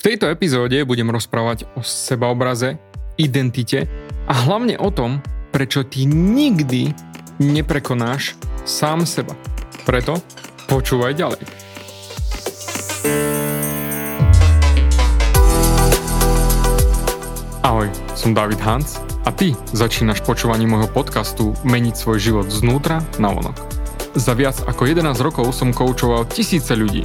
V tejto epizóde budem rozprávať o sebaobraze, identite a hlavne o tom, prečo ty nikdy neprekonáš sám seba. Preto počúvaj ďalej. Ahoj, som David Hans a ty začínaš počúvanie môjho podcastu Meniť svoj život znútra na vonok. Za viac ako 11 rokov som koučoval tisíce ľudí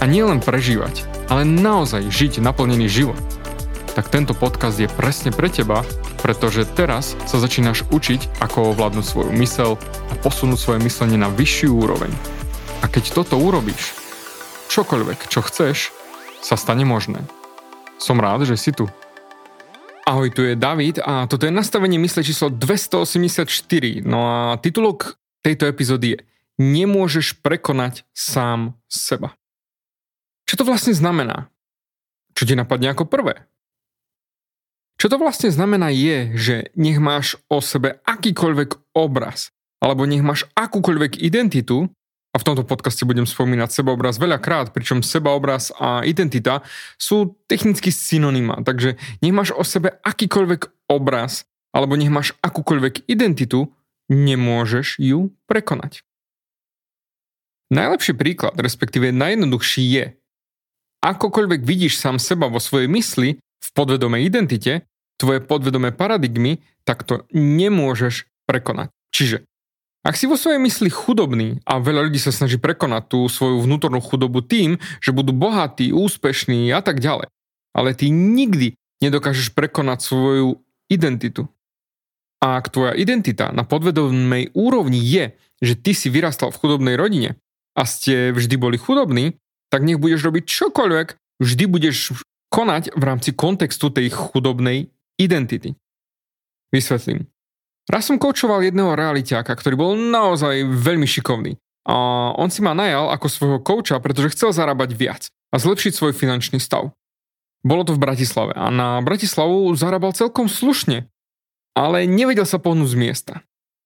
a nielen prežívať, ale naozaj žiť naplnený život, tak tento podcast je presne pre teba, pretože teraz sa začínaš učiť, ako ovládnuť svoju mysel a posunúť svoje myslenie na vyššiu úroveň. A keď toto urobíš, čokoľvek, čo chceš, sa stane možné. Som rád, že si tu. Ahoj, tu je David a toto je nastavenie mysle číslo 284. No a titulok tejto epizódy je Nemôžeš prekonať sám seba. Čo to vlastne znamená? Čo ti napadne ako prvé? Čo to vlastne znamená je, že nech máš o sebe akýkoľvek obraz, alebo nech máš akúkoľvek identitu, a v tomto podcaste budem spomínať sebaobraz veľakrát, pričom sebaobraz a identita sú technicky synonyma, takže nech máš o sebe akýkoľvek obraz, alebo nech máš akúkoľvek identitu, nemôžeš ju prekonať. Najlepší príklad, respektíve najjednoduchší je, akokoľvek vidíš sám seba vo svojej mysli, v podvedomej identite, tvoje podvedomé paradigmy, tak to nemôžeš prekonať. Čiže, ak si vo svojej mysli chudobný a veľa ľudí sa snaží prekonať tú svoju vnútornú chudobu tým, že budú bohatí, úspešní a tak ďalej, ale ty nikdy nedokážeš prekonať svoju identitu. A ak tvoja identita na podvedomej úrovni je, že ty si vyrastal v chudobnej rodine a ste vždy boli chudobní, tak nech budeš robiť čokoľvek, vždy budeš konať v rámci kontextu tej chudobnej identity. Vysvetlím. Raz som koučoval jedného realiťáka, ktorý bol naozaj veľmi šikovný. A on si ma najal ako svojho kouča, pretože chcel zarábať viac a zlepšiť svoj finančný stav. Bolo to v Bratislave a na Bratislavu zarábal celkom slušne, ale nevedel sa pohnúť z miesta.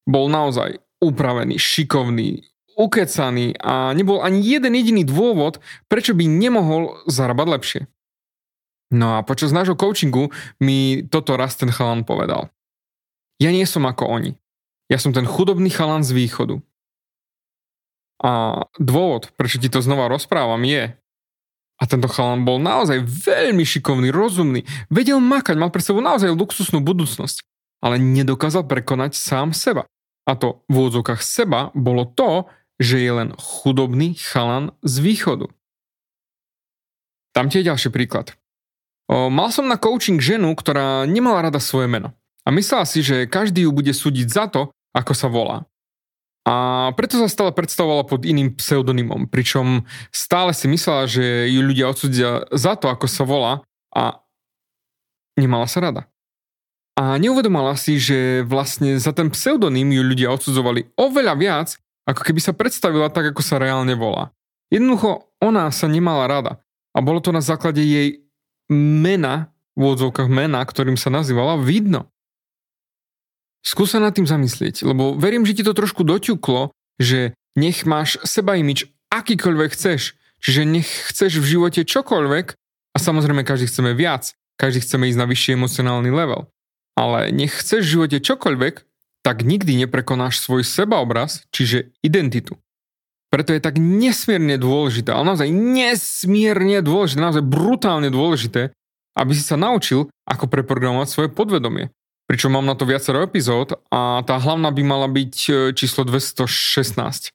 Bol naozaj upravený, šikovný, ukecaný a nebol ani jeden jediný dôvod, prečo by nemohol zarábať lepšie. No a počas nášho coachingu mi toto raz ten chalan povedal. Ja nie som ako oni. Ja som ten chudobný chalan z východu. A dôvod, prečo ti to znova rozprávam je, a tento chalan bol naozaj veľmi šikovný, rozumný, vedel makať, mal pre sebou naozaj luxusnú budúcnosť, ale nedokázal prekonať sám seba. A to v úvodzovkách seba bolo to, že je len chudobný chalan z východu. Tam tie ďalší príklad. O, mal som na coaching ženu, ktorá nemala rada svoje meno. A myslela si, že každý ju bude súdiť za to, ako sa volá. A preto sa stále predstavovala pod iným pseudonymom, pričom stále si myslela, že ju ľudia odsudia za to, ako sa volá a nemala sa rada. A neuvedomala si, že vlastne za ten pseudonym ju ľudia odsudzovali oveľa viac, ako keby sa predstavila tak, ako sa reálne volá. Jednoducho, ona sa nemala rada. A bolo to na základe jej mena, v úvodzovkách mena, ktorým sa nazývala, vidno. Skúsa nad tým zamyslieť, lebo verím, že ti to trošku doťuklo, že nech máš seba imič akýkoľvek chceš. Čiže nech chceš v živote čokoľvek a samozrejme každý chceme viac, každý chceme ísť na vyšší emocionálny level. Ale nech chceš v živote čokoľvek, tak nikdy neprekonáš svoj sebaobraz, čiže identitu. Preto je tak nesmierne dôležité, ale naozaj nesmierne dôležité, naozaj brutálne dôležité, aby si sa naučil, ako preprogramovať svoje podvedomie. Pričom mám na to viacero epizód a tá hlavná by mala byť e, číslo 216.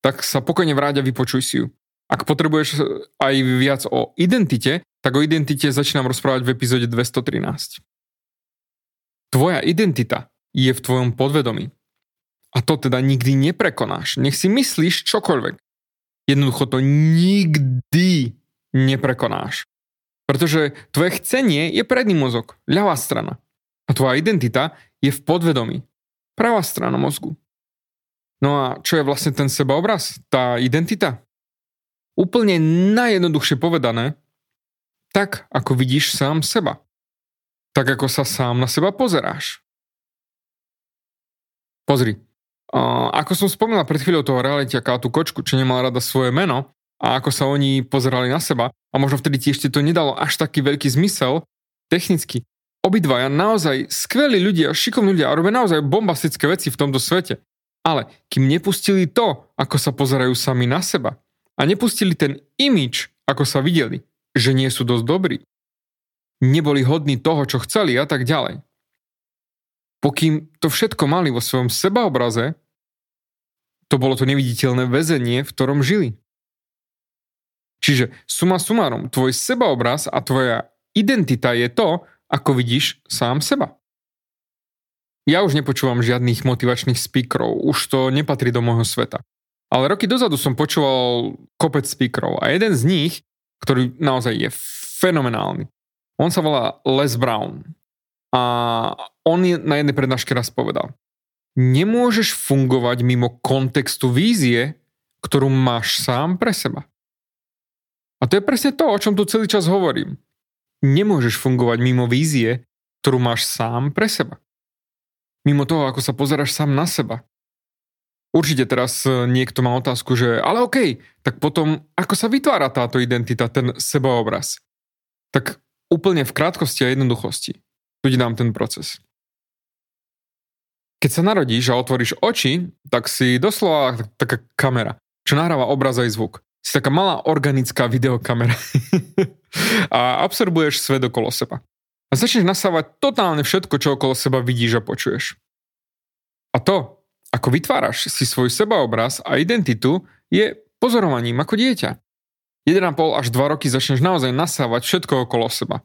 Tak sa pokojne vráť a vypočuj si ju. Ak potrebuješ e, aj viac o identite, tak o identite začínam rozprávať v epizóde 213. Tvoja identita je v tvojom podvedomí. A to teda nikdy neprekonáš. Nech si myslíš čokoľvek. Jednoducho to nikdy neprekonáš. Pretože tvoje chcenie je predný mozog, ľavá strana. A tvoja identita je v podvedomí, pravá strana mozgu. No a čo je vlastne ten sebaobraz, tá identita? Úplne najjednoduchšie povedané, tak ako vidíš sám seba. Tak ako sa sám na seba pozeráš. Pozri, ako som spomínal pred chvíľou toho realitiaka a tú kočku, čo nemala rada svoje meno, a ako sa oni pozerali na seba a možno vtedy tiež to nedalo až taký veľký zmysel technicky. Obidvaja naozaj skvelí ľudia, šikovní ľudia a robia naozaj bombastické veci v tomto svete. Ale kým nepustili to, ako sa pozerajú sami na seba a nepustili ten imič, ako sa videli, že nie sú dosť dobrí, neboli hodní toho, čo chceli a tak ďalej. Pokým to všetko mali vo svojom sebaobraze, to bolo to neviditeľné väzenie, v ktorom žili. Čiže suma sumárom, tvoj sebaobraz a tvoja identita je to, ako vidíš sám seba. Ja už nepočúvam žiadnych motivačných speakerov, už to nepatrí do môjho sveta. Ale roky dozadu som počúval kopec speakerov a jeden z nich, ktorý naozaj je fenomenálny, on sa volá Les Brown. A on je na jednej prednáške raz povedal, nemôžeš fungovať mimo kontextu vízie, ktorú máš sám pre seba. A to je presne to, o čom tu celý čas hovorím. Nemôžeš fungovať mimo vízie, ktorú máš sám pre seba. Mimo toho, ako sa pozeráš sám na seba. Určite teraz e, niekto má otázku, že ale okay, tak potom ako sa vytvára táto identita, ten sebaobraz? Tak úplne v krátkosti a jednoduchosti. Tu dám ten proces. Keď sa narodíš a otvoríš oči, tak si doslova taká kamera, čo nahráva obraz aj zvuk si taká malá organická videokamera a absorbuješ svet okolo seba. A začneš nasávať totálne všetko, čo okolo seba vidíš a počuješ. A to, ako vytváraš si svoj sebaobraz a identitu, je pozorovaním ako dieťa. 1,5 až 2 roky začneš naozaj nasávať všetko okolo seba.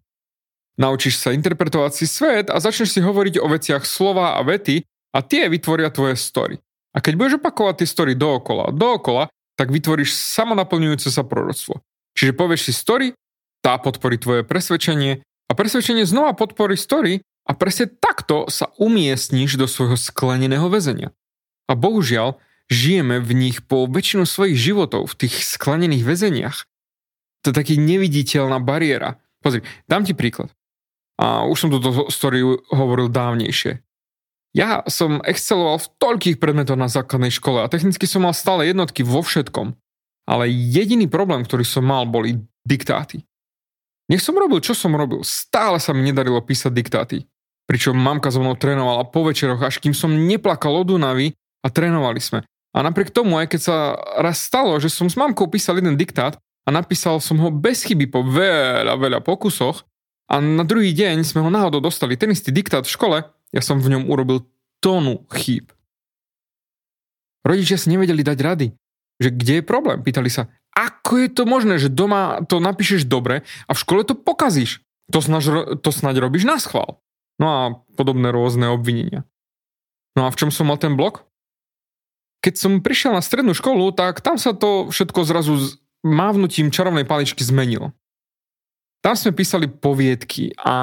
Naučíš sa interpretovať si svet a začneš si hovoriť o veciach slova a vety a tie vytvoria tvoje story. A keď budeš opakovať tie story dookola, dookola, tak vytvoríš samonaplňujúce sa proroctvo. Čiže povieš si story, tá podporí tvoje presvedčenie a presvedčenie znova podporí story a presne takto sa umiestníš do svojho skleneného väzenia. A bohužiaľ, žijeme v nich po väčšinu svojich životov v tých sklenených väzeniach. To je taký neviditeľná bariéra. Pozri, dám ti príklad. A už som túto story hovoril dávnejšie. Ja som exceloval v toľkých predmetoch na základnej škole a technicky som mal stále jednotky vo všetkom. Ale jediný problém, ktorý som mal, boli diktáty. Nech som robil, čo som robil, stále sa mi nedarilo písať diktáty. Pričom mamka so mnou trénovala po večeroch, až kým som neplakal od Dunavy a trénovali sme. A napriek tomu, aj keď sa raz stalo, že som s mamkou písal jeden diktát a napísal som ho bez chyby po veľa, veľa pokusoch a na druhý deň sme ho náhodou dostali ten istý diktát v škole, ja som v ňom urobil tónu chýb. Rodičia si nevedeli dať rady. Že kde je problém? Pýtali sa, ako je to možné, že doma to napíšeš dobre a v škole to pokazíš? To, snaž, to snaď robíš na schvál. No a podobné rôzne obvinenia. No a v čom som mal ten blok? Keď som prišiel na strednú školu, tak tam sa to všetko zrazu s mávnutím čarovnej paličky zmenilo. Tam sme písali poviedky a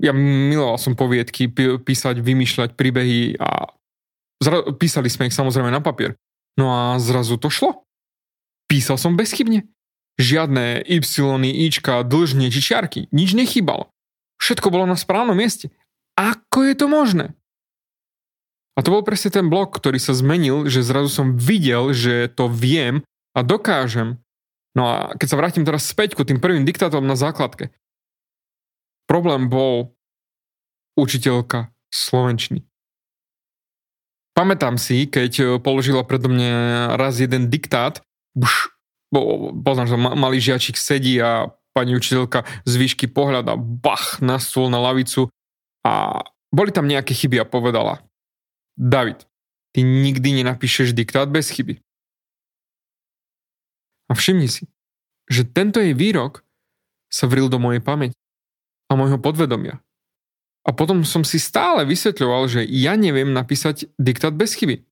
ja miloval som poviedky, písať, vymýšľať príbehy a zra- písali sme ich samozrejme na papier. No a zrazu to šlo. Písal som bezchybne. Žiadne y, ička, dlžne či čiarky. Nič nechýbalo. Všetko bolo na správnom mieste. Ako je to možné? A to bol presne ten blok, ktorý sa zmenil, že zrazu som videl, že to viem a dokážem. No a keď sa vrátim teraz späť ku tým prvým diktátom na základke, Problém bol učiteľka slovenčiny. Pamätám si, keď e, položila predo mne raz jeden diktát, bš, bo, poznám, že malý žiačik sedí a pani učiteľka z výšky pohľada bach na stôl, na lavicu a boli tam nejaké chyby a povedala David, ty nikdy nenapíšeš diktát bez chyby. A všimni si, že tento jej výrok sa vril do mojej pamäti a môjho podvedomia. A potom som si stále vysvetľoval, že ja neviem napísať diktát bez chyby.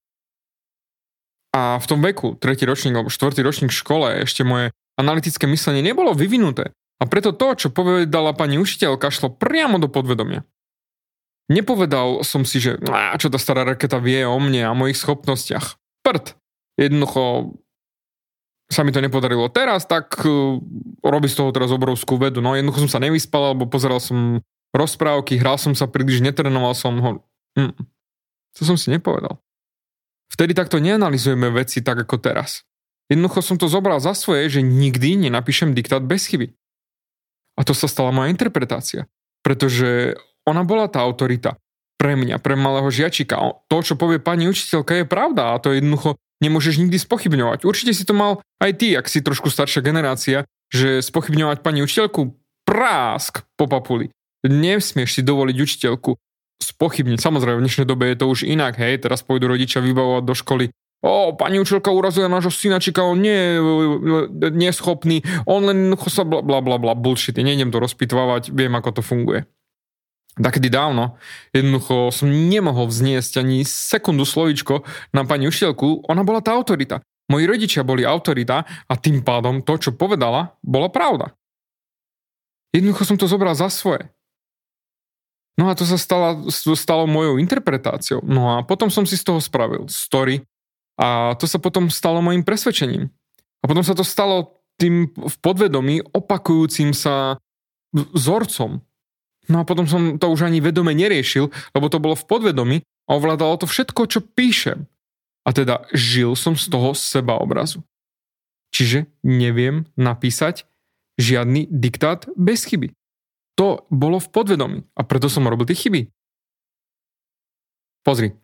A v tom veku, tretí ročník alebo štvrtý ročník v škole, ešte moje analytické myslenie nebolo vyvinuté. A preto to, čo povedala pani učiteľka, šlo priamo do podvedomia. Nepovedal som si, že čo tá stará raketa vie o mne a mojich schopnostiach. Prd. Jednoducho sa mi to nepodarilo teraz, tak uh, robí z toho teraz obrovskú vedu. No jednoducho som sa nevyspal, alebo pozeral som rozprávky, hral som sa príliš, netrenoval som ho. Hm. To som si nepovedal. Vtedy takto neanalizujeme veci tak ako teraz. Jednoducho som to zobral za svoje, že nikdy nenapíšem diktát bez chyby. A to sa stala moja interpretácia. Pretože ona bola tá autorita. Pre mňa, pre malého žiačika. To, čo povie pani učiteľka, je pravda a to jednoducho nemôžeš nikdy spochybňovať. Určite si to mal aj ty, ak si trošku staršia generácia, že spochybňovať pani učiteľku prásk po papuli. Nesmieš si dovoliť učiteľku spochybniť. Samozrejme, v dnešnej dobe je to už inak, hej, teraz pôjdu rodičia vybavovať do školy o, pani učiteľka urazuje nášho synačika, on nie, je schopný, on len sa bla bla, bla bullshit, nejdem to rozpitvávať, viem ako to funguje. Takedy dávno jednoducho som nemohol vzniesť ani sekundu slovičko na pani učiteľku, ona bola tá autorita. Moji rodičia boli autorita a tým pádom to, čo povedala, bola pravda. Jednoducho som to zobral za svoje. No a to sa stalo, stalo mojou interpretáciou. No a potom som si z toho spravil story, a to sa potom stalo mojim presvedčením. A potom sa to stalo tým v podvedomí opakujúcim sa vzorcom. No a potom som to už ani vedome neriešil, lebo to bolo v podvedomí a ovládalo to všetko, čo píšem. A teda žil som z toho seba obrazu. Čiže neviem napísať žiadny diktát bez chyby. To bolo v podvedomí a preto som robil tie chyby. Pozri,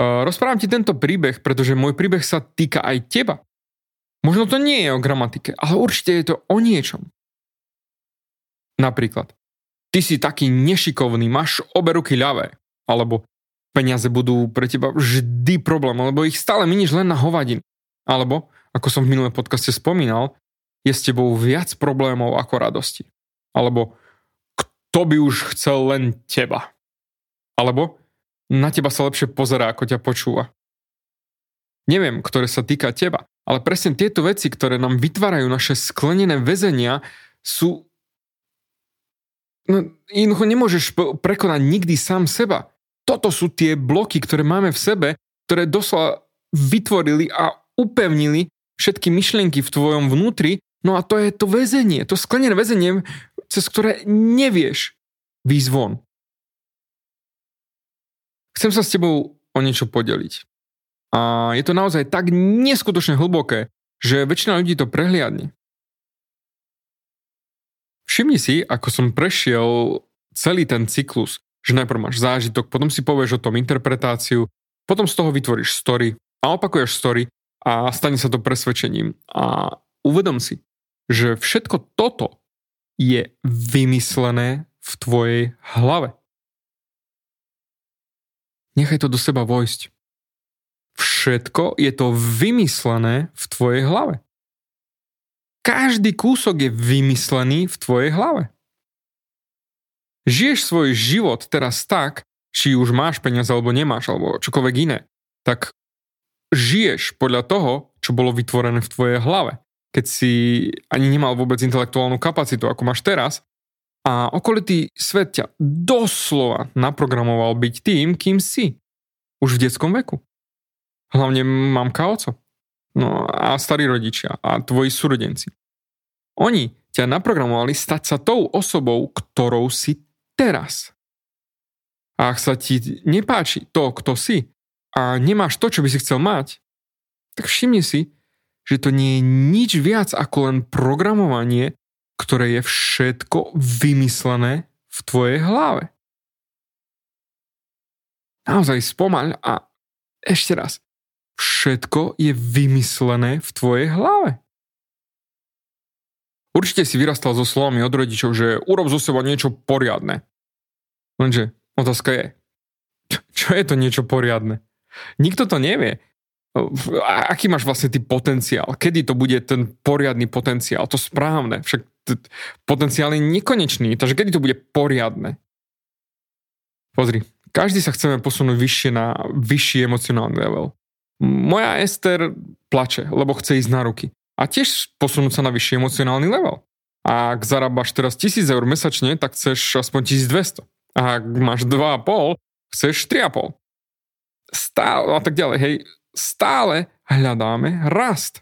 Rozprávam ti tento príbeh, pretože môj príbeh sa týka aj teba. Možno to nie je o gramatike, ale určite je to o niečom. Napríklad, ty si taký nešikovný, máš obe ruky ľavé, alebo peniaze budú pre teba vždy problém, lebo ich stále miníš len na hovadin. Alebo, ako som v minulém podcaste spomínal, je s tebou viac problémov ako radosti. Alebo, kto by už chcel len teba. Alebo, na teba sa lepšie pozerá, ako ťa počúva. Neviem, ktoré sa týka teba, ale presne tieto veci, ktoré nám vytvárajú naše sklenené väzenia, sú... No, jednoducho nemôžeš prekonať nikdy sám seba. Toto sú tie bloky, ktoré máme v sebe, ktoré doslova vytvorili a upevnili všetky myšlienky v tvojom vnútri, no a to je to väzenie, to sklenené väzenie, cez ktoré nevieš výjsť. Chcem sa s tebou o niečo podeliť. A je to naozaj tak neskutočne hlboké, že väčšina ľudí to prehliadne. Všimni si, ako som prešiel celý ten cyklus, že najprv máš zážitok, potom si povieš o tom interpretáciu, potom z toho vytvoríš story a opakuješ story a stane sa to presvedčením. A uvedom si, že všetko toto je vymyslené v tvojej hlave. Nechaj to do seba vojsť. Všetko je to vymyslené v tvojej hlave. Každý kúsok je vymyslený v tvojej hlave. Žiješ svoj život teraz tak, či už máš peniaze alebo nemáš, alebo čokoľvek iné, tak žiješ podľa toho, čo bolo vytvorené v tvojej hlave. Keď si ani nemal vôbec intelektuálnu kapacitu, ako máš teraz, a okolitý svet ťa doslova naprogramoval byť tým, kým si. Už v detskom veku. Hlavne mamka oco. No a starí rodičia a tvoji súrodenci. Oni ťa naprogramovali stať sa tou osobou, ktorou si teraz. A ak sa ti nepáči to, kto si a nemáš to, čo by si chcel mať, tak všimni si, že to nie je nič viac ako len programovanie ktoré je všetko vymyslené v tvojej hlave. Naozaj spomaľ a ešte raz. Všetko je vymyslené v tvojej hlave. Určite si vyrastal so slovami od rodičov, že urob zo seba niečo poriadne. Lenže otázka je, čo je to niečo poriadne? Nikto to nevie aký máš vlastne ty potenciál? Kedy to bude ten poriadny potenciál? To správne. Však potenciál je nekonečný, takže kedy to bude poriadne? Pozri, každý sa chceme posunúť vyššie na vyšší emocionálny level. Moja Ester plače, lebo chce ísť na ruky. A tiež posunúť sa na vyšší emocionálny level. A ak zarábaš teraz 1000 eur mesačne, tak chceš aspoň 1200. A ak máš 2,5, chceš 3,5. Stále a tak ďalej. Hej, stále hľadáme rast.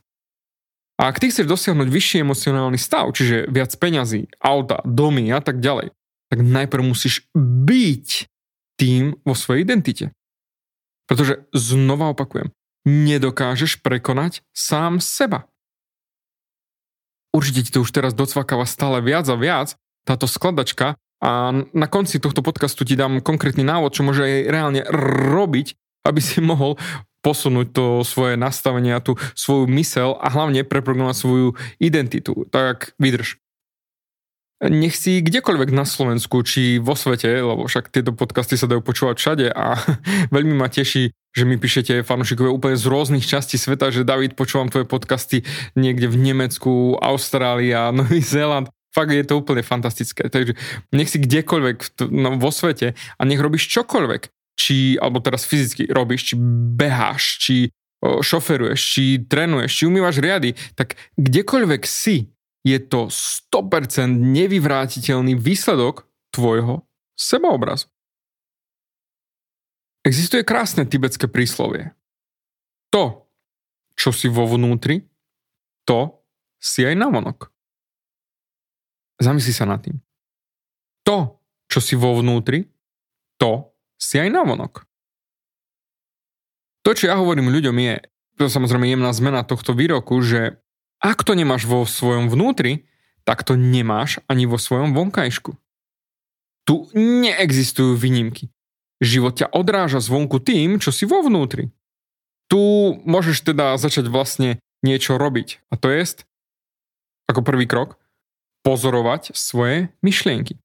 A ak ty chceš dosiahnuť vyšší emocionálny stav, čiže viac peňazí, auta, domy a tak ďalej, tak najprv musíš byť tým vo svojej identite. Pretože znova opakujem, nedokážeš prekonať sám seba. Určite ti to už teraz docvakáva stále viac a viac, táto skladačka a na konci tohto podcastu ti dám konkrétny návod, čo môže aj reálne robiť, aby si mohol posunúť to svoje nastavenie a tú svoju mysel a hlavne preprogramovať svoju identitu. Tak vydrž. Nech si kdekoľvek na Slovensku či vo svete, lebo však tieto podcasty sa dajú počúvať všade a veľmi ma teší, že mi píšete fanúšikovia úplne z rôznych častí sveta, že David, počúvam tvoje podcasty niekde v Nemecku, Austrália, Nový Zéland. Fakt je to úplne fantastické. Takže nech si kdekoľvek no, vo svete a nech robíš čokoľvek, či, alebo teraz fyzicky robíš, či beháš, či šoferuješ, či trénuješ, či umývaš riady, tak kdekoľvek si, je to 100% nevyvrátiteľný výsledok tvojho sebaobrazu. Existuje krásne tibetské príslovie. To, čo si vo vnútri, to si aj navonok. Zamysli sa nad tým. To, čo si vo vnútri, to si aj navonok. To, čo ja hovorím ľuďom je, to samozrejme jemná zmena tohto výroku, že ak to nemáš vo svojom vnútri, tak to nemáš ani vo svojom vonkajšku. Tu neexistujú výnimky. Život ťa odráža zvonku tým, čo si vo vnútri. Tu môžeš teda začať vlastne niečo robiť. A to je, ako prvý krok, pozorovať svoje myšlienky.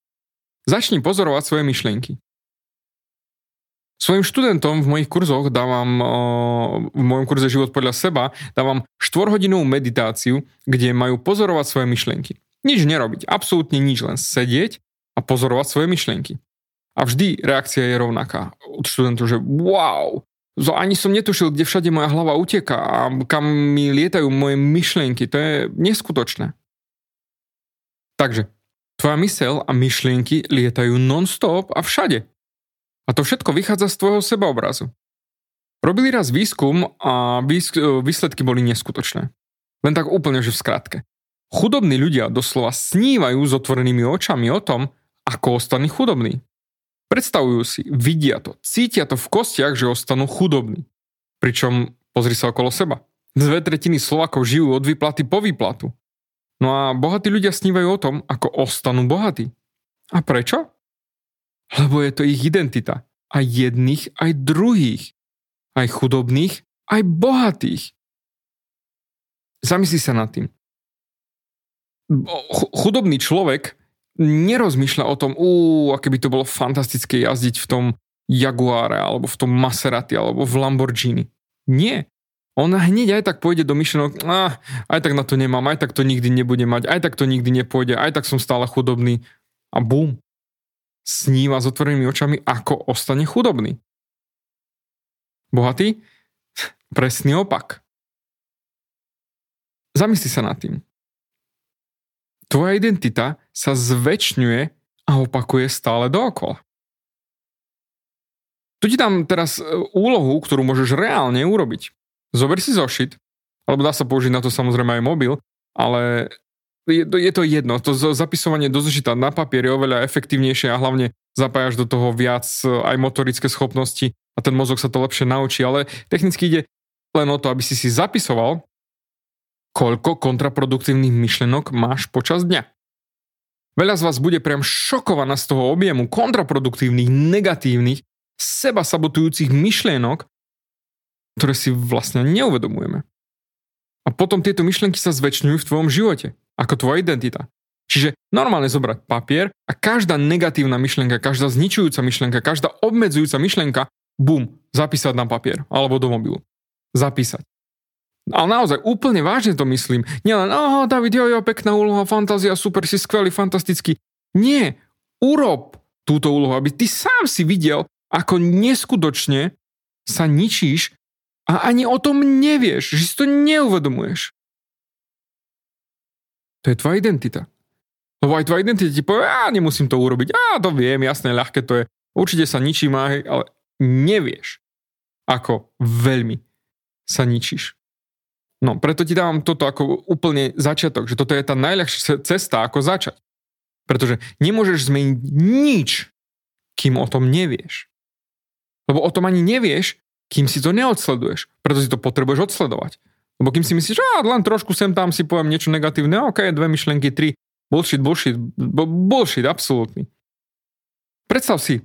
Začni pozorovať svoje myšlienky. Svojim študentom v mojich kurzoch dávam, v mojom kurze Život podľa seba, dávam 4-hodinovú meditáciu, kde majú pozorovať svoje myšlienky. Nič nerobiť, absolútne nič, len sedieť a pozorovať svoje myšlienky. A vždy reakcia je rovnaká od študentov, že wow, ani som netušil, kde všade moja hlava uteká a kam mi lietajú moje myšlienky. To je neskutočné. Takže, tvoja mysel a myšlienky lietajú non-stop a všade. A to všetko vychádza z tvojho sebaobrazu. Robili raz výskum a výsledky boli neskutočné. Len tak úplne, že v skratke. Chudobní ľudia doslova snívajú s otvorenými očami o tom, ako ostane chudobní. Predstavujú si, vidia to, cítia to v kostiach, že ostanú chudobní. Pričom pozri sa okolo seba. Dve tretiny Slovakov žijú od výplaty po výplatu. No a bohatí ľudia snívajú o tom, ako ostanú bohatí. A prečo? Lebo je to ich identita. Aj jedných, aj druhých. Aj chudobných, aj bohatých. Zamysli sa nad tým. Chudobný človek nerozmýšľa o tom, ú, aké by to bolo fantastické jazdiť v tom Jaguare, alebo v tom Maserati, alebo v Lamborghini. Nie. On hneď aj tak pôjde do myšlenok, ah, aj tak na to nemám, aj tak to nikdy nebude mať, aj tak to nikdy nepôjde, aj tak som stále chudobný. A bum. Sníva s otvorenými očami, ako ostane chudobný. Bohatý? Presný opak. Zamysli sa nad tým tvoja identita sa zväčšňuje a opakuje stále dookola. Tu ti dám teraz e, úlohu, ktorú môžeš reálne urobiť. Zober si zošit, alebo dá sa použiť na to samozrejme aj mobil, ale je je to jedno. To zapisovanie do zošita na papier je oveľa efektívnejšie a hlavne zapájaš do toho viac e, aj motorické schopnosti a ten mozog sa to lepšie naučí, ale technicky ide len o to, aby si si zapisoval koľko kontraproduktívnych myšlenok máš počas dňa. Veľa z vás bude priam šokovaná z toho objemu kontraproduktívnych, negatívnych, seba sabotujúcich myšlienok, ktoré si vlastne neuvedomujeme. A potom tieto myšlienky sa zväčšňujú v tvojom živote, ako tvoja identita. Čiže normálne zobrať papier a každá negatívna myšlienka, každá zničujúca myšlienka, každá obmedzujúca myšlienka, bum, zapísať na papier alebo do mobilu. Zapísať. Ale naozaj úplne vážne to myslím. Nielen, aha, David, jo, jo, pekná úloha, fantázia, super, si skvelý, fantastický. Nie, urob túto úlohu, aby ty sám si videl, ako neskutočne sa ničíš a ani o tom nevieš, že si to neuvedomuješ. To je tvoja identita. Lebo aj tvoja identita ti povie, a nemusím to urobiť, a to viem, jasné, ľahké to je, určite sa ničím, ale nevieš, ako veľmi sa ničíš. No, preto ti dávam toto ako úplne začiatok, že toto je tá najľahšia cesta, ako začať. Pretože nemôžeš zmeniť nič, kým o tom nevieš. Lebo o tom ani nevieš, kým si to neodsleduješ. Preto si to potrebuješ odsledovať. Lebo kým si myslíš, že len trošku sem tam si poviem niečo negatívne, ok, dve myšlenky, tri, bullshit, bullshit, bullshit, absolútny. Predstav si,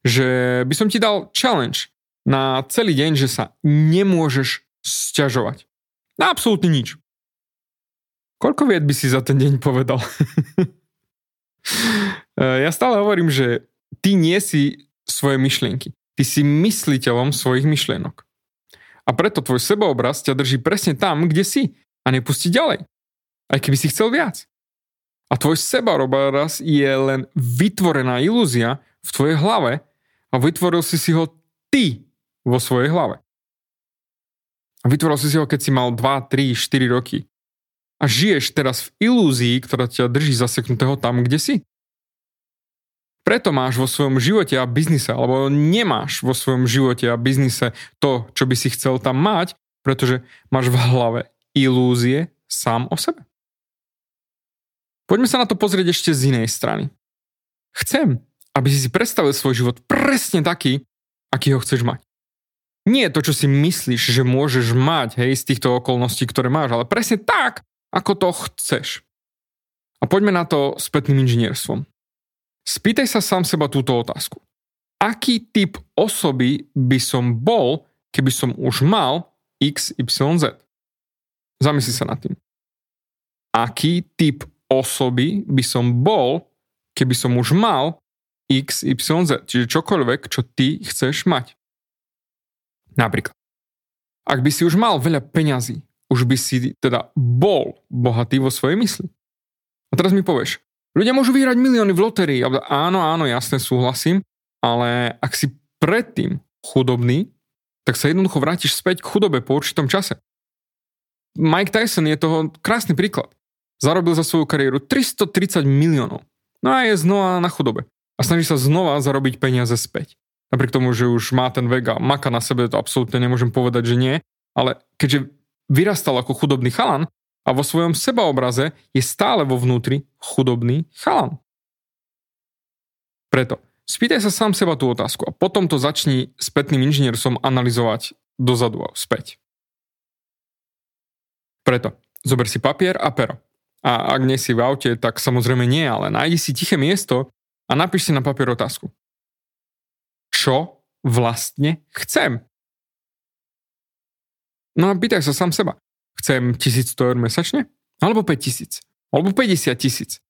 že by som ti dal challenge na celý deň, že sa nemôžeš sťažovať. Na absolútne nič. Koľko vied by si za ten deň povedal? Eh, ja stále hovorím, že ty nie si svoje myšlienky. Ty si mysliteľom svojich myšlienok. A preto tvoj sebaobraz ťa drží presne tam, kde si a nepustí ďalej. Aj keby si chcel viac. A tvoj sebaobraz je len vytvorená ilúzia v tvojej hlave a vytvoril si si ho ty vo svojej hlave. A vytvoril si si ho, keď si mal 2, 3, 4 roky. A žiješ teraz v ilúzii, ktorá ťa drží zaseknutého tam, kde si. Preto máš vo svojom živote a biznise, alebo nemáš vo svojom živote a biznise to, čo by si chcel tam mať, pretože máš v hlave ilúzie sám o sebe. Poďme sa na to pozrieť ešte z inej strany. Chcem, aby si si predstavil svoj život presne taký, aký ho chceš mať nie to, čo si myslíš, že môžeš mať hej, z týchto okolností, ktoré máš, ale presne tak, ako to chceš. A poďme na to spätným inžinierstvom. Spýtaj sa sám seba túto otázku. Aký typ osoby by som bol, keby som už mal X, Y, Z? Zamysli sa nad tým. Aký typ osoby by som bol, keby som už mal X, Y, Z? Čiže čokoľvek, čo ty chceš mať. Napríklad. Ak by si už mal veľa peňazí, už by si teda bol bohatý vo svojej mysli. A teraz mi povieš, ľudia môžu vyhrať milióny v lotérii. Áno, áno, jasne, súhlasím, ale ak si predtým chudobný, tak sa jednoducho vrátiš späť k chudobe po určitom čase. Mike Tyson je toho krásny príklad. Zarobil za svoju kariéru 330 miliónov. No a je znova na chudobe. A snaží sa znova zarobiť peniaze späť. Napriek tomu, že už má ten vek a maka na sebe, to absolútne nemôžem povedať, že nie. Ale keďže vyrastal ako chudobný chalan a vo svojom sebaobraze je stále vo vnútri chudobný chalan. Preto spýtaj sa sám seba tú otázku a potom to začni spätným inžiniersom analyzovať dozadu a späť. Preto zober si papier a pero. A ak nie si v aute, tak samozrejme nie, ale nájdi si tiché miesto a napíš si na papier otázku čo vlastne chcem. No a pýtaj sa sám seba. Chcem 1100 eur mesačne? Alebo 5000? Alebo 50 tisíc?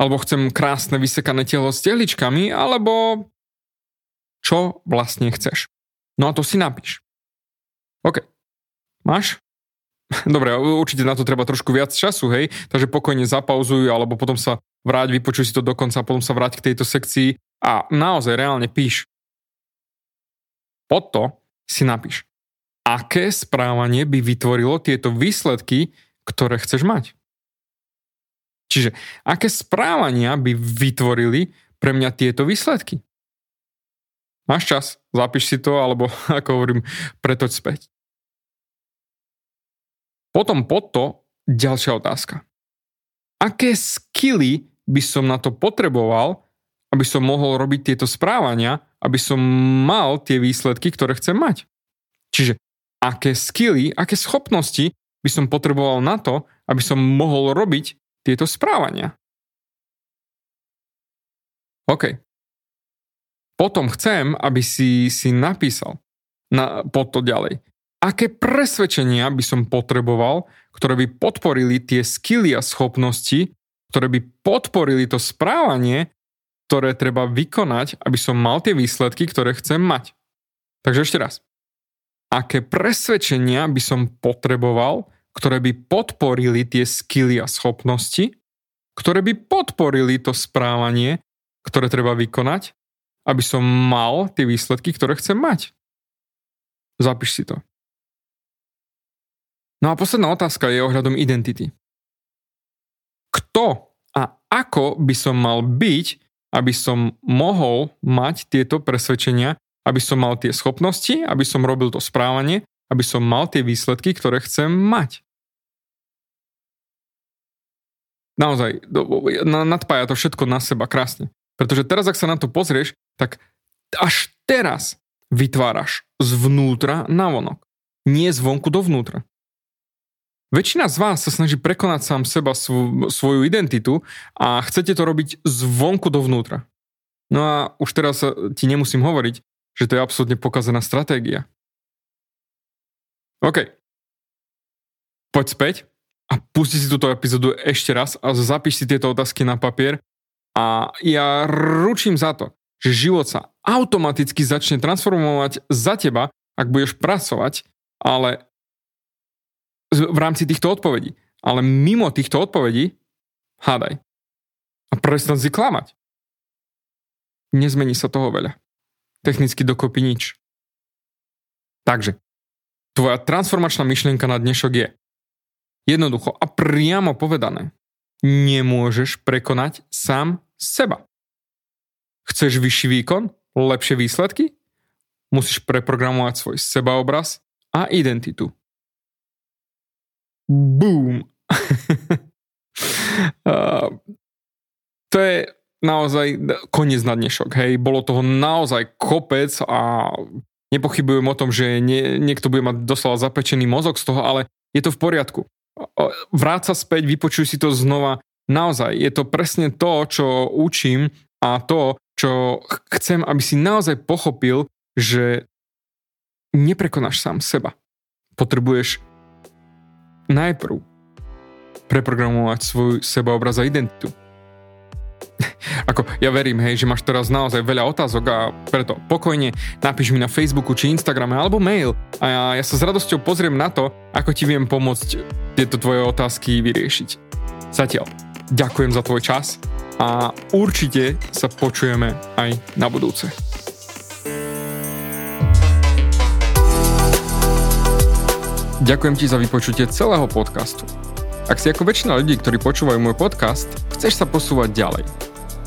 Alebo chcem krásne vysekané telo s tehličkami? Alebo čo vlastne chceš? No a to si napíš. OK. Máš? Dobre, určite na to treba trošku viac času, hej? Takže pokojne zapauzuj, alebo potom sa vráť, vypočuj si to dokonca, potom sa vráť k tejto sekcii a naozaj reálne píš, pod to si napíš, aké správanie by vytvorilo tieto výsledky, ktoré chceš mať. Čiže aké správania by vytvorili pre mňa tieto výsledky? Máš čas, zapíš si to, alebo ako hovorím, pretoď späť. Potom pod to ďalšia otázka. Aké skily by som na to potreboval, aby som mohol robiť tieto správania, aby som mal tie výsledky, ktoré chcem mať. Čiže aké skily, aké schopnosti by som potreboval na to, aby som mohol robiť tieto správania. OK. Potom chcem, aby si si napísal na, pod to ďalej. Aké presvedčenia by som potreboval, ktoré by podporili tie skily a schopnosti, ktoré by podporili to správanie, ktoré treba vykonať, aby som mal tie výsledky, ktoré chcem mať. Takže ešte raz. Aké presvedčenia by som potreboval, ktoré by podporili tie skily a schopnosti, ktoré by podporili to správanie, ktoré treba vykonať, aby som mal tie výsledky, ktoré chcem mať. Zapíš si to. No a posledná otázka je ohľadom identity. Kto a ako by som mal byť, aby som mohol mať tieto presvedčenia, aby som mal tie schopnosti, aby som robil to správanie, aby som mal tie výsledky, ktoré chcem mať. Naozaj, nadpája to všetko na seba krásne. Pretože teraz, ak sa na to pozrieš, tak až teraz vytváraš zvnútra na vonok. Nie zvonku dovnútra. Väčšina z vás sa snaží prekonať sám seba svoju identitu a chcete to robiť zvonku dovnútra. No a už teraz ti nemusím hovoriť, že to je absolútne pokazená stratégia. OK. Poď späť a pusti si túto epizódu ešte raz a zapíš si tieto otázky na papier a ja ručím za to, že život sa automaticky začne transformovať za teba, ak budeš pracovať, ale v rámci týchto odpovedí. Ale mimo týchto odpovedí, hádaj. A prestan si klamať. Nezmení sa toho veľa. Technicky dokopy nič. Takže, tvoja transformačná myšlienka na dnešok je jednoducho a priamo povedané, nemôžeš prekonať sám seba. Chceš vyšší výkon, lepšie výsledky? Musíš preprogramovať svoj sebaobraz a identitu boom. uh, to je naozaj koniec na dnešok. Hej, bolo toho naozaj kopec a nepochybujem o tom, že nie, niekto bude mať doslova zapečený mozog z toho, ale je to v poriadku. Vráť sa späť, vypočuj si to znova. Naozaj, je to presne to, čo učím a to, čo chcem, aby si naozaj pochopil, že neprekonáš sám seba. Potrebuješ najprv preprogramovať svoj sebaobraz a identitu. Ako, ja verím, hej, že máš teraz naozaj veľa otázok a preto pokojne napíš mi na Facebooku či Instagrame alebo mail a ja, ja sa s radosťou pozriem na to, ako ti viem pomôcť tieto tvoje otázky vyriešiť. Zatiaľ, ďakujem za tvoj čas a určite sa počujeme aj na budúce. Ďakujem ti za vypočutie celého podcastu. Ak si ako väčšina ľudí, ktorí počúvajú môj podcast, chceš sa posúvať ďalej.